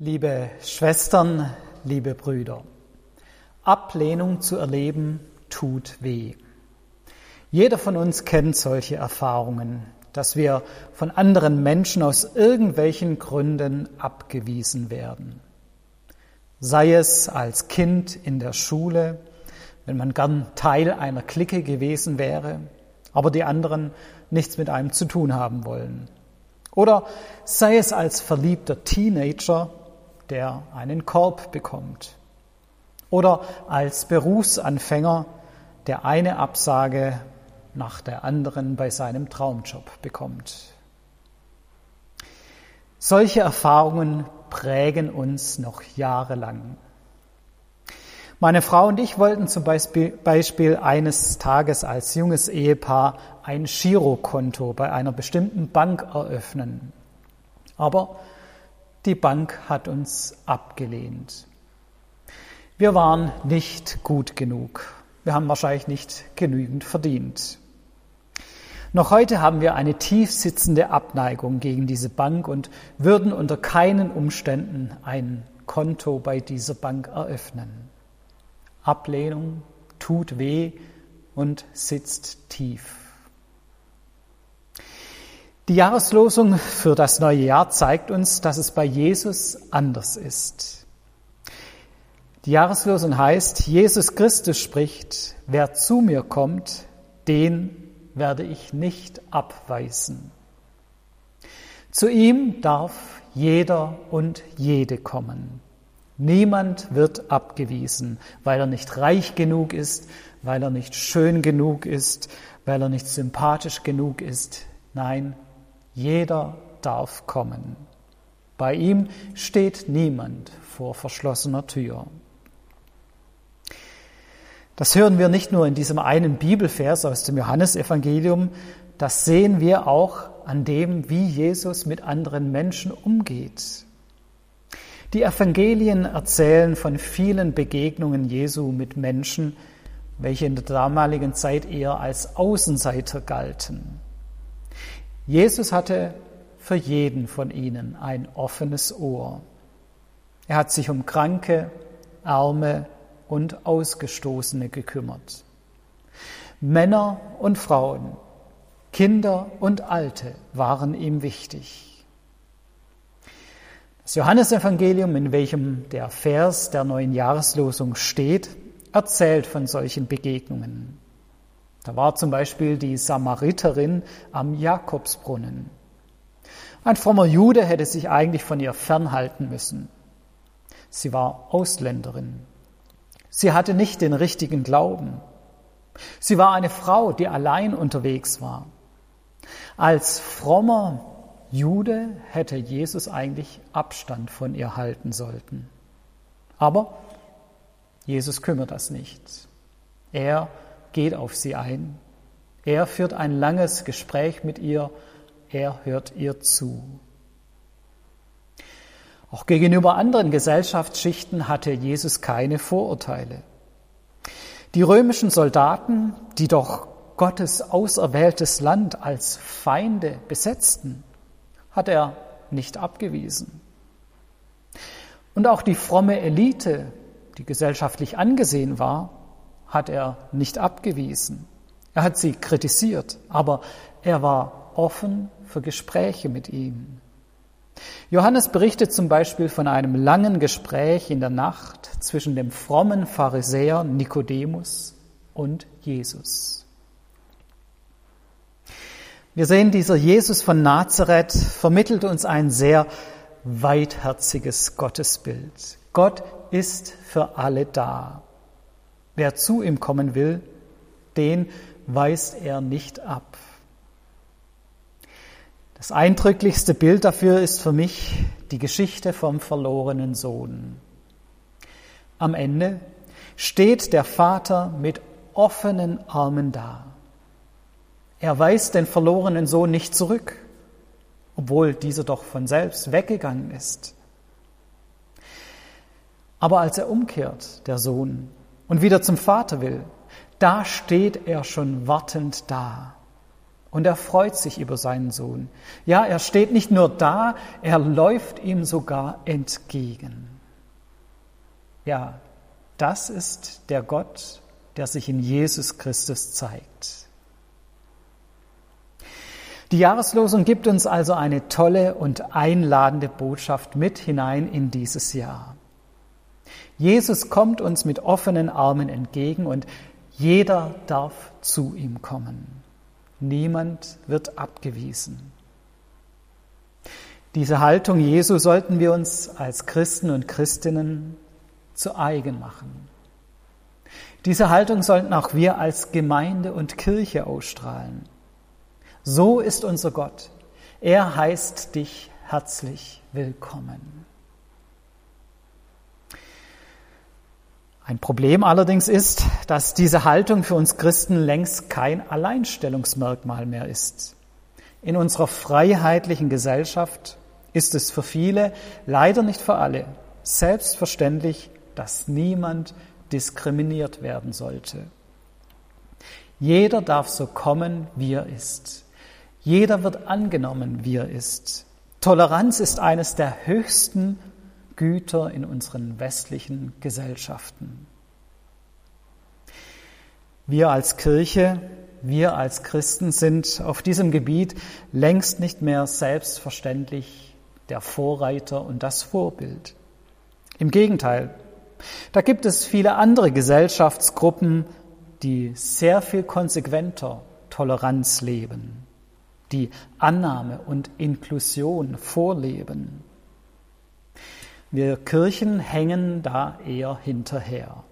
Liebe Schwestern, liebe Brüder, Ablehnung zu erleben tut weh. Jeder von uns kennt solche Erfahrungen, dass wir von anderen Menschen aus irgendwelchen Gründen abgewiesen werden. Sei es als Kind in der Schule, wenn man gern Teil einer Clique gewesen wäre, aber die anderen nichts mit einem zu tun haben wollen. Oder sei es als verliebter Teenager, der einen Korb bekommt. Oder als Berufsanfänger, der eine Absage nach der anderen bei seinem Traumjob bekommt. Solche Erfahrungen prägen uns noch jahrelang. Meine Frau und ich wollten zum Beispiel, eines Tages als junges Ehepaar ein Girokonto bei einer bestimmten Bank eröffnen. Aber die Bank hat uns abgelehnt. Wir waren nicht gut genug. Wir haben wahrscheinlich nicht genügend verdient. Noch heute haben wir eine tief sitzende Abneigung gegen diese Bank und würden unter keinen Umständen ein Konto bei dieser Bank eröffnen. Ablehnung tut weh und sitzt tief. Die Jahreslosung für das neue Jahr zeigt uns, dass es bei Jesus anders ist. Die Jahreslosung heißt, Jesus Christus spricht, wer zu mir kommt, den werde ich nicht abweisen. Zu ihm darf jeder und jede kommen. Niemand wird abgewiesen, weil er nicht reich genug ist, weil er nicht schön genug ist, weil er nicht sympathisch genug ist. Nein, jeder darf kommen. Bei ihm steht niemand vor verschlossener Tür. Das hören wir nicht nur in diesem einen Bibelvers aus dem Johannesevangelium, das sehen wir auch an dem, wie Jesus mit anderen Menschen umgeht. Die Evangelien erzählen von vielen Begegnungen Jesu mit Menschen, welche in der damaligen Zeit eher als Außenseiter galten. Jesus hatte für jeden von ihnen ein offenes Ohr. Er hat sich um Kranke, Arme und Ausgestoßene gekümmert. Männer und Frauen, Kinder und Alte waren ihm wichtig. Das Johannesevangelium, in welchem der Vers der neuen Jahreslosung steht, erzählt von solchen Begegnungen. Da war zum Beispiel die Samariterin am Jakobsbrunnen. Ein frommer Jude hätte sich eigentlich von ihr fernhalten müssen. Sie war Ausländerin. Sie hatte nicht den richtigen Glauben. Sie war eine Frau, die allein unterwegs war. Als frommer Jude hätte Jesus eigentlich Abstand von ihr halten sollten. Aber Jesus kümmert das nicht. Er geht auf sie ein. Er führt ein langes Gespräch mit ihr. Er hört ihr zu. Auch gegenüber anderen Gesellschaftsschichten hatte Jesus keine Vorurteile. Die römischen Soldaten, die doch Gottes auserwähltes Land als Feinde besetzten, hat er nicht abgewiesen. Und auch die fromme Elite, die gesellschaftlich angesehen war, hat er nicht abgewiesen. Er hat sie kritisiert, aber er war offen für Gespräche mit ihnen. Johannes berichtet zum Beispiel von einem langen Gespräch in der Nacht zwischen dem frommen Pharisäer Nikodemus und Jesus. Wir sehen, dieser Jesus von Nazareth vermittelt uns ein sehr weitherziges Gottesbild. Gott ist für alle da. Wer zu ihm kommen will, den weist er nicht ab. Das eindrücklichste Bild dafür ist für mich die Geschichte vom verlorenen Sohn. Am Ende steht der Vater mit offenen Armen da. Er weist den verlorenen Sohn nicht zurück, obwohl dieser doch von selbst weggegangen ist. Aber als er umkehrt, der Sohn, und wieder zum Vater will, da steht er schon wartend da. Und er freut sich über seinen Sohn. Ja, er steht nicht nur da, er läuft ihm sogar entgegen. Ja, das ist der Gott, der sich in Jesus Christus zeigt. Die Jahreslosung gibt uns also eine tolle und einladende Botschaft mit hinein in dieses Jahr. Jesus kommt uns mit offenen Armen entgegen und jeder darf zu ihm kommen. Niemand wird abgewiesen. Diese Haltung Jesu sollten wir uns als Christen und Christinnen zu eigen machen. Diese Haltung sollten auch wir als Gemeinde und Kirche ausstrahlen. So ist unser Gott. Er heißt dich herzlich willkommen. Ein Problem allerdings ist, dass diese Haltung für uns Christen längst kein Alleinstellungsmerkmal mehr ist. In unserer freiheitlichen Gesellschaft ist es für viele, leider nicht für alle, selbstverständlich, dass niemand diskriminiert werden sollte. Jeder darf so kommen, wie er ist. Jeder wird angenommen, wie er ist. Toleranz ist eines der höchsten Güter in unseren westlichen Gesellschaften. Wir als Kirche, wir als Christen sind auf diesem Gebiet längst nicht mehr selbstverständlich der Vorreiter und das Vorbild. Im Gegenteil, da gibt es viele andere Gesellschaftsgruppen, die sehr viel konsequenter Toleranz leben, die Annahme und Inklusion vorleben. Wir Kirchen hängen da eher hinterher.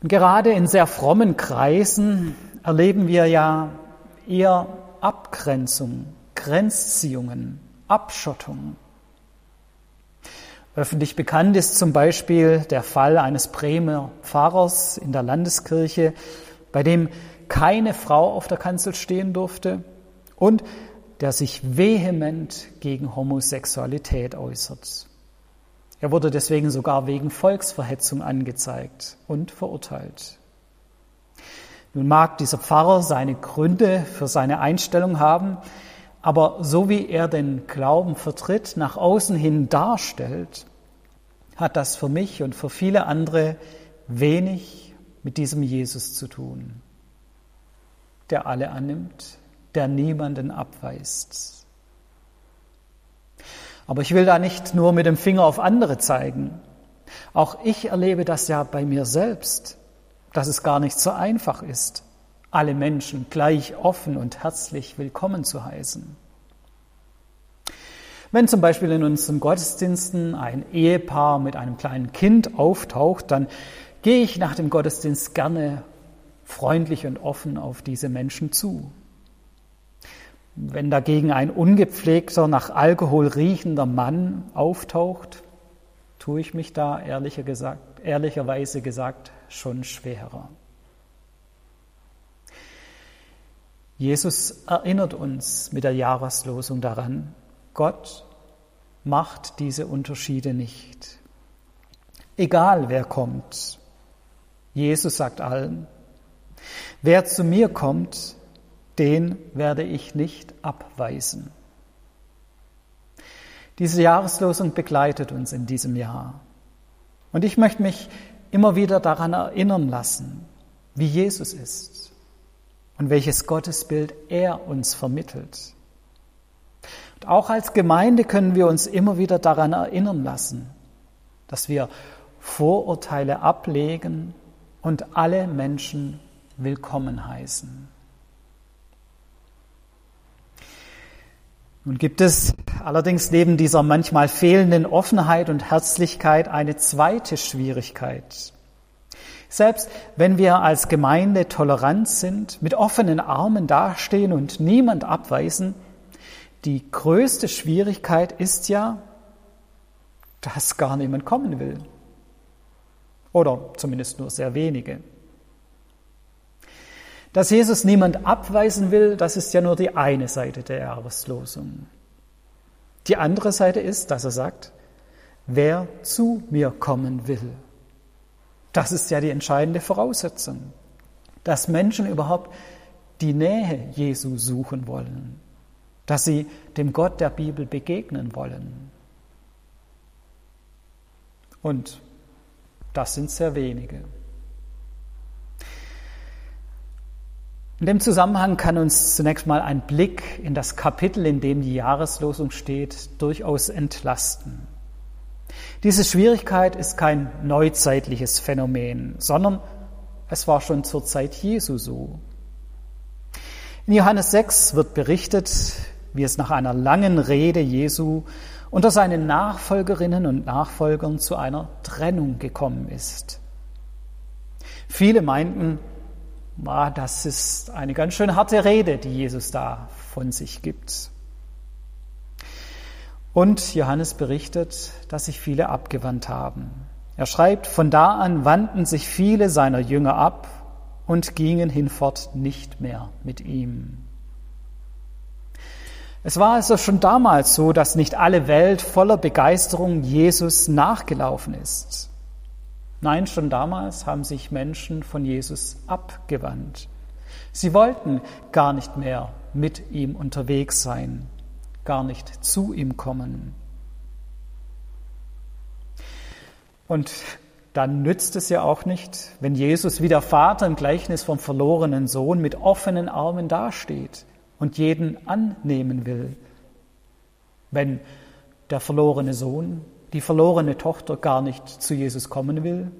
Und gerade in sehr frommen Kreisen erleben wir ja eher Abgrenzung, Grenzziehungen, Abschottung. Öffentlich bekannt ist zum Beispiel der Fall eines Bremer Pfarrers in der Landeskirche, bei dem keine Frau auf der Kanzel stehen durfte und der sich vehement gegen Homosexualität äußert. Er wurde deswegen sogar wegen Volksverhetzung angezeigt und verurteilt. Nun mag dieser Pfarrer seine Gründe für seine Einstellung haben, aber so wie er den Glauben vertritt, nach außen hin darstellt, hat das für mich und für viele andere wenig mit diesem Jesus zu tun, der alle annimmt, der niemanden abweist. Aber ich will da nicht nur mit dem Finger auf andere zeigen. Auch ich erlebe das ja bei mir selbst, dass es gar nicht so einfach ist, alle Menschen gleich offen und herzlich willkommen zu heißen. Wenn zum Beispiel in unseren Gottesdiensten ein Ehepaar mit einem kleinen Kind auftaucht, dann gehe ich nach dem Gottesdienst gerne freundlich und offen auf diese Menschen zu. Wenn dagegen ein ungepflegter, nach Alkohol riechender Mann auftaucht, tue ich mich da ehrlicher gesagt, ehrlicherweise gesagt schon schwerer. Jesus erinnert uns mit der Jahreslosung daran, Gott macht diese Unterschiede nicht. Egal wer kommt, Jesus sagt allen, wer zu mir kommt, den werde ich nicht abweisen. Diese Jahreslosung begleitet uns in diesem Jahr. Und ich möchte mich immer wieder daran erinnern lassen, wie Jesus ist und welches Gottesbild er uns vermittelt. Und auch als Gemeinde können wir uns immer wieder daran erinnern lassen, dass wir Vorurteile ablegen und alle Menschen willkommen heißen. Nun gibt es allerdings neben dieser manchmal fehlenden Offenheit und Herzlichkeit eine zweite Schwierigkeit. Selbst wenn wir als Gemeinde tolerant sind, mit offenen Armen dastehen und niemand abweisen, die größte Schwierigkeit ist ja, dass gar niemand kommen will. Oder zumindest nur sehr wenige. Dass Jesus niemand abweisen will, das ist ja nur die eine Seite der Jahreslosung. Die andere Seite ist, dass er sagt, wer zu mir kommen will. Das ist ja die entscheidende Voraussetzung, dass Menschen überhaupt die Nähe Jesu suchen wollen, dass sie dem Gott der Bibel begegnen wollen. Und das sind sehr wenige. In dem Zusammenhang kann uns zunächst mal ein Blick in das Kapitel, in dem die Jahreslosung steht, durchaus entlasten. Diese Schwierigkeit ist kein neuzeitliches Phänomen, sondern es war schon zur Zeit Jesu so. In Johannes 6 wird berichtet, wie es nach einer langen Rede Jesu unter seinen Nachfolgerinnen und Nachfolgern zu einer Trennung gekommen ist. Viele meinten, ah, das ist eine ganz schön harte Rede, die Jesus da von sich gibt. Und Johannes berichtet, dass sich viele abgewandt haben. Er schreibt, von da an wandten sich viele seiner Jünger ab und gingen hinfort nicht mehr mit ihm. Es war also schon damals so, dass nicht alle Welt voller Begeisterung Jesus nachgelaufen ist. Nein, schon damals haben sich Menschen von Jesus abgewandt. Sie wollten gar nicht mehr mit ihm unterwegs sein, gar nicht zu ihm kommen. Und dann nützt es ja auch nicht, wenn Jesus wie der Vater im Gleichnis vom verlorenen Sohn mit offenen Armen dasteht und jeden annehmen will. Wenn der verlorene Sohn, die verlorene Tochter gar nicht zu Jesus kommen will,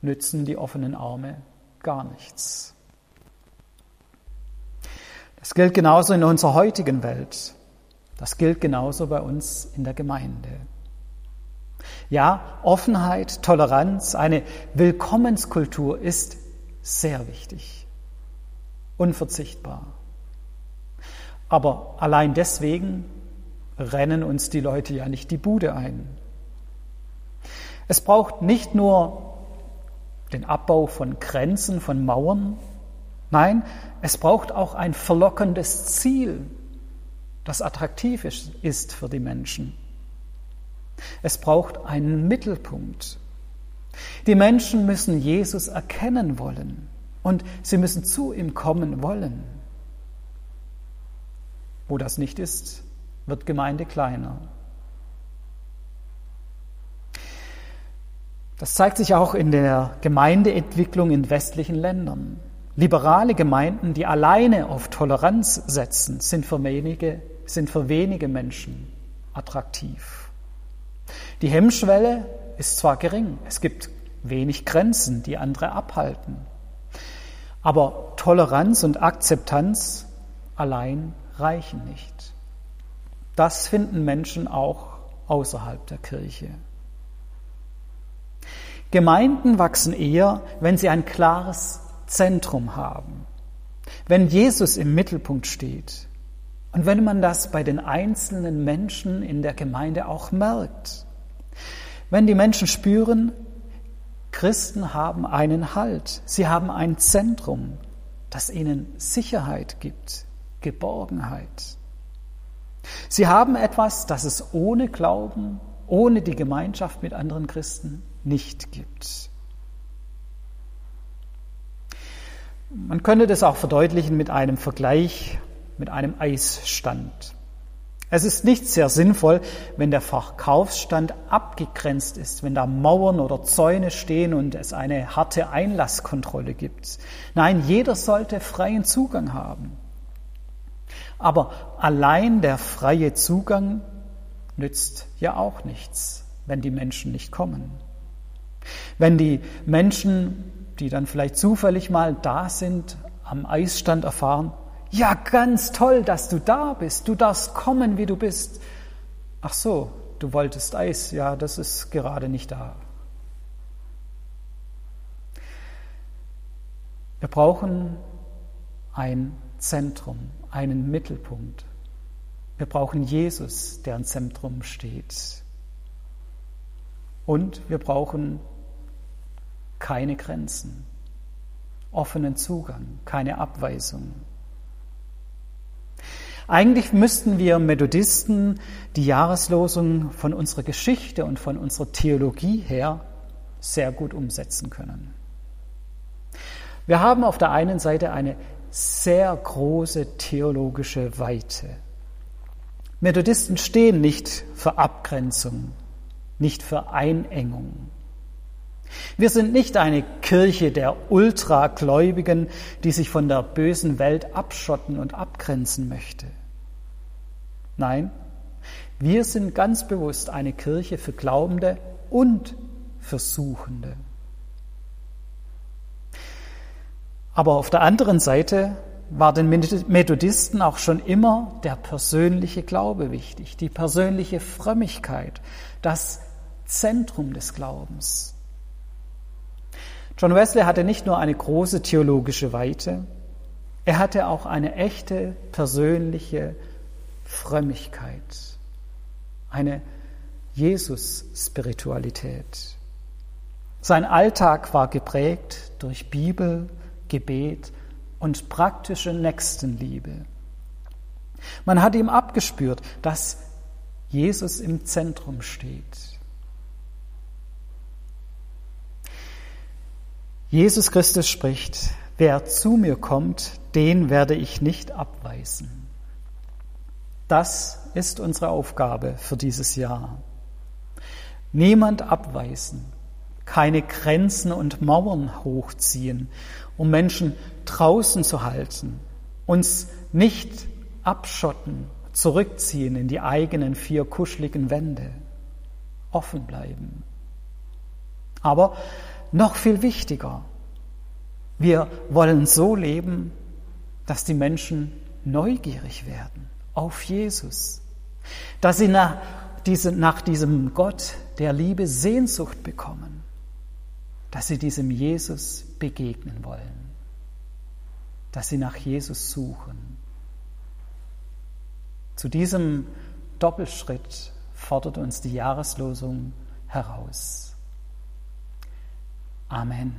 nützen die offenen Arme gar nichts. Das gilt genauso in unserer heutigen Welt. Das gilt genauso bei uns in der Gemeinde. Ja, Offenheit, Toleranz, eine Willkommenskultur ist sehr wichtig, unverzichtbar. Aber allein deswegen rennen uns die Leute ja nicht die Bude ein. Es braucht nicht nur den Abbau von Grenzen, von Mauern, nein, es braucht auch ein verlockendes Ziel, das attraktiv ist für die Menschen. Es braucht einen Mittelpunkt. Die Menschen müssen Jesus erkennen wollen und sie müssen zu ihm kommen wollen. Wo das nicht ist, wird Gemeinde kleiner. Das zeigt sich auch in der Gemeindeentwicklung in westlichen Ländern. Liberale Gemeinden, die alleine auf Toleranz setzen, sind für wenige, sind für wenige Menschen attraktiv. Die Hemmschwelle ist zwar gering, es gibt wenig Grenzen, die andere abhalten, aber Toleranz und Akzeptanz allein reichen nicht. Das finden Menschen auch außerhalb der Kirche. Gemeinden wachsen eher, wenn sie ein klares Zentrum haben, wenn Jesus im Mittelpunkt steht und wenn man das bei den einzelnen Menschen in der Gemeinde auch merkt. Wenn die Menschen spüren, Christen haben einen Halt, sie haben ein Zentrum, das ihnen Sicherheit gibt, Geborgenheit. Sie haben etwas, das es ohne Glauben, ohne die Gemeinschaft mit anderen Christen nicht gibt. Man könnte das auch verdeutlichen mit einem Vergleich mit einem Eisstand. Es ist nicht sehr sinnvoll, wenn der Verkaufsstand abgegrenzt ist, wenn da Mauern oder Zäune stehen und es eine harte Einlasskontrolle gibt. Nein, jeder sollte freien Zugang haben. Aber allein der freie Zugang nützt ja auch nichts, wenn die Menschen nicht kommen. Wenn die Menschen, die dann vielleicht zufällig mal da sind, am Eisstand erfahren, ja, ganz toll, dass du da bist, du darfst kommen, wie du bist. Ach so, du wolltest Eis, ja, das ist gerade nicht da. Wir brauchen ein Zentrum, einen Mittelpunkt. Wir brauchen Jesus, der im Zentrum steht. Und wir brauchen keine Grenzen, offenen Zugang, keine Abweisung. Eigentlich müssten wir Methodisten die Jahreslosung von unserer Geschichte und von unserer Theologie her sehr gut umsetzen können. Wir haben auf der einen Seite eine sehr große theologische Weite. Methodisten stehen nicht für Abgrenzung, nicht für Einengung. Wir sind nicht eine Kirche der Ultragläubigen, die sich von der bösen Welt abschotten und abgrenzen möchte. Nein, wir sind ganz bewusst eine Kirche für Glaubende und für Suchende. Aber auf der anderen Seite war den Methodisten auch schon immer der persönliche Glaube wichtig, die persönliche Frömmigkeit, das Zentrum des Glaubens. John Wesley hatte nicht nur eine große theologische Weite, er hatte auch eine echte persönliche Frömmigkeit, eine Jesus-Spiritualität. Sein Alltag war geprägt durch Bibel, Gebet und praktische Nächstenliebe. Man hat ihm abgespürt, dass Jesus im Zentrum steht. Jesus Christus spricht, wer zu mir kommt, den werde ich nicht abweisen. Das ist unsere Aufgabe für dieses Jahr. Niemand abweisen, keine Grenzen und Mauern hochziehen, um Menschen draußen zu halten, uns nicht abschotten, zurückziehen in die eigenen vier kuscheligen Wände, offen bleiben. Aber noch viel wichtiger, wir wollen so leben, dass die Menschen neugierig werden auf Jesus, dass sie nach, diese, nach diesem Gott der Liebe Sehnsucht bekommen, dass sie diesem Jesus begegnen wollen, dass sie nach Jesus suchen. Zu diesem Doppelschritt fordert uns die Jahreslosung heraus. Amen.